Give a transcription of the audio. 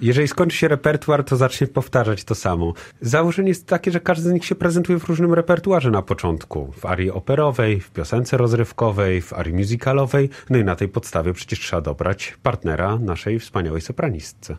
Jeżeli skończy się repertuar, to zacznie powtarzać to samo. Założenie jest takie, że każdy z nich się prezentuje w różnym repertuarze na początku. W arii operowej, w piosence rozrywkowej, w arii musicalowej. No i na tej podstawie przecież trzeba dobrać partnera naszej wspaniałej sopranistce.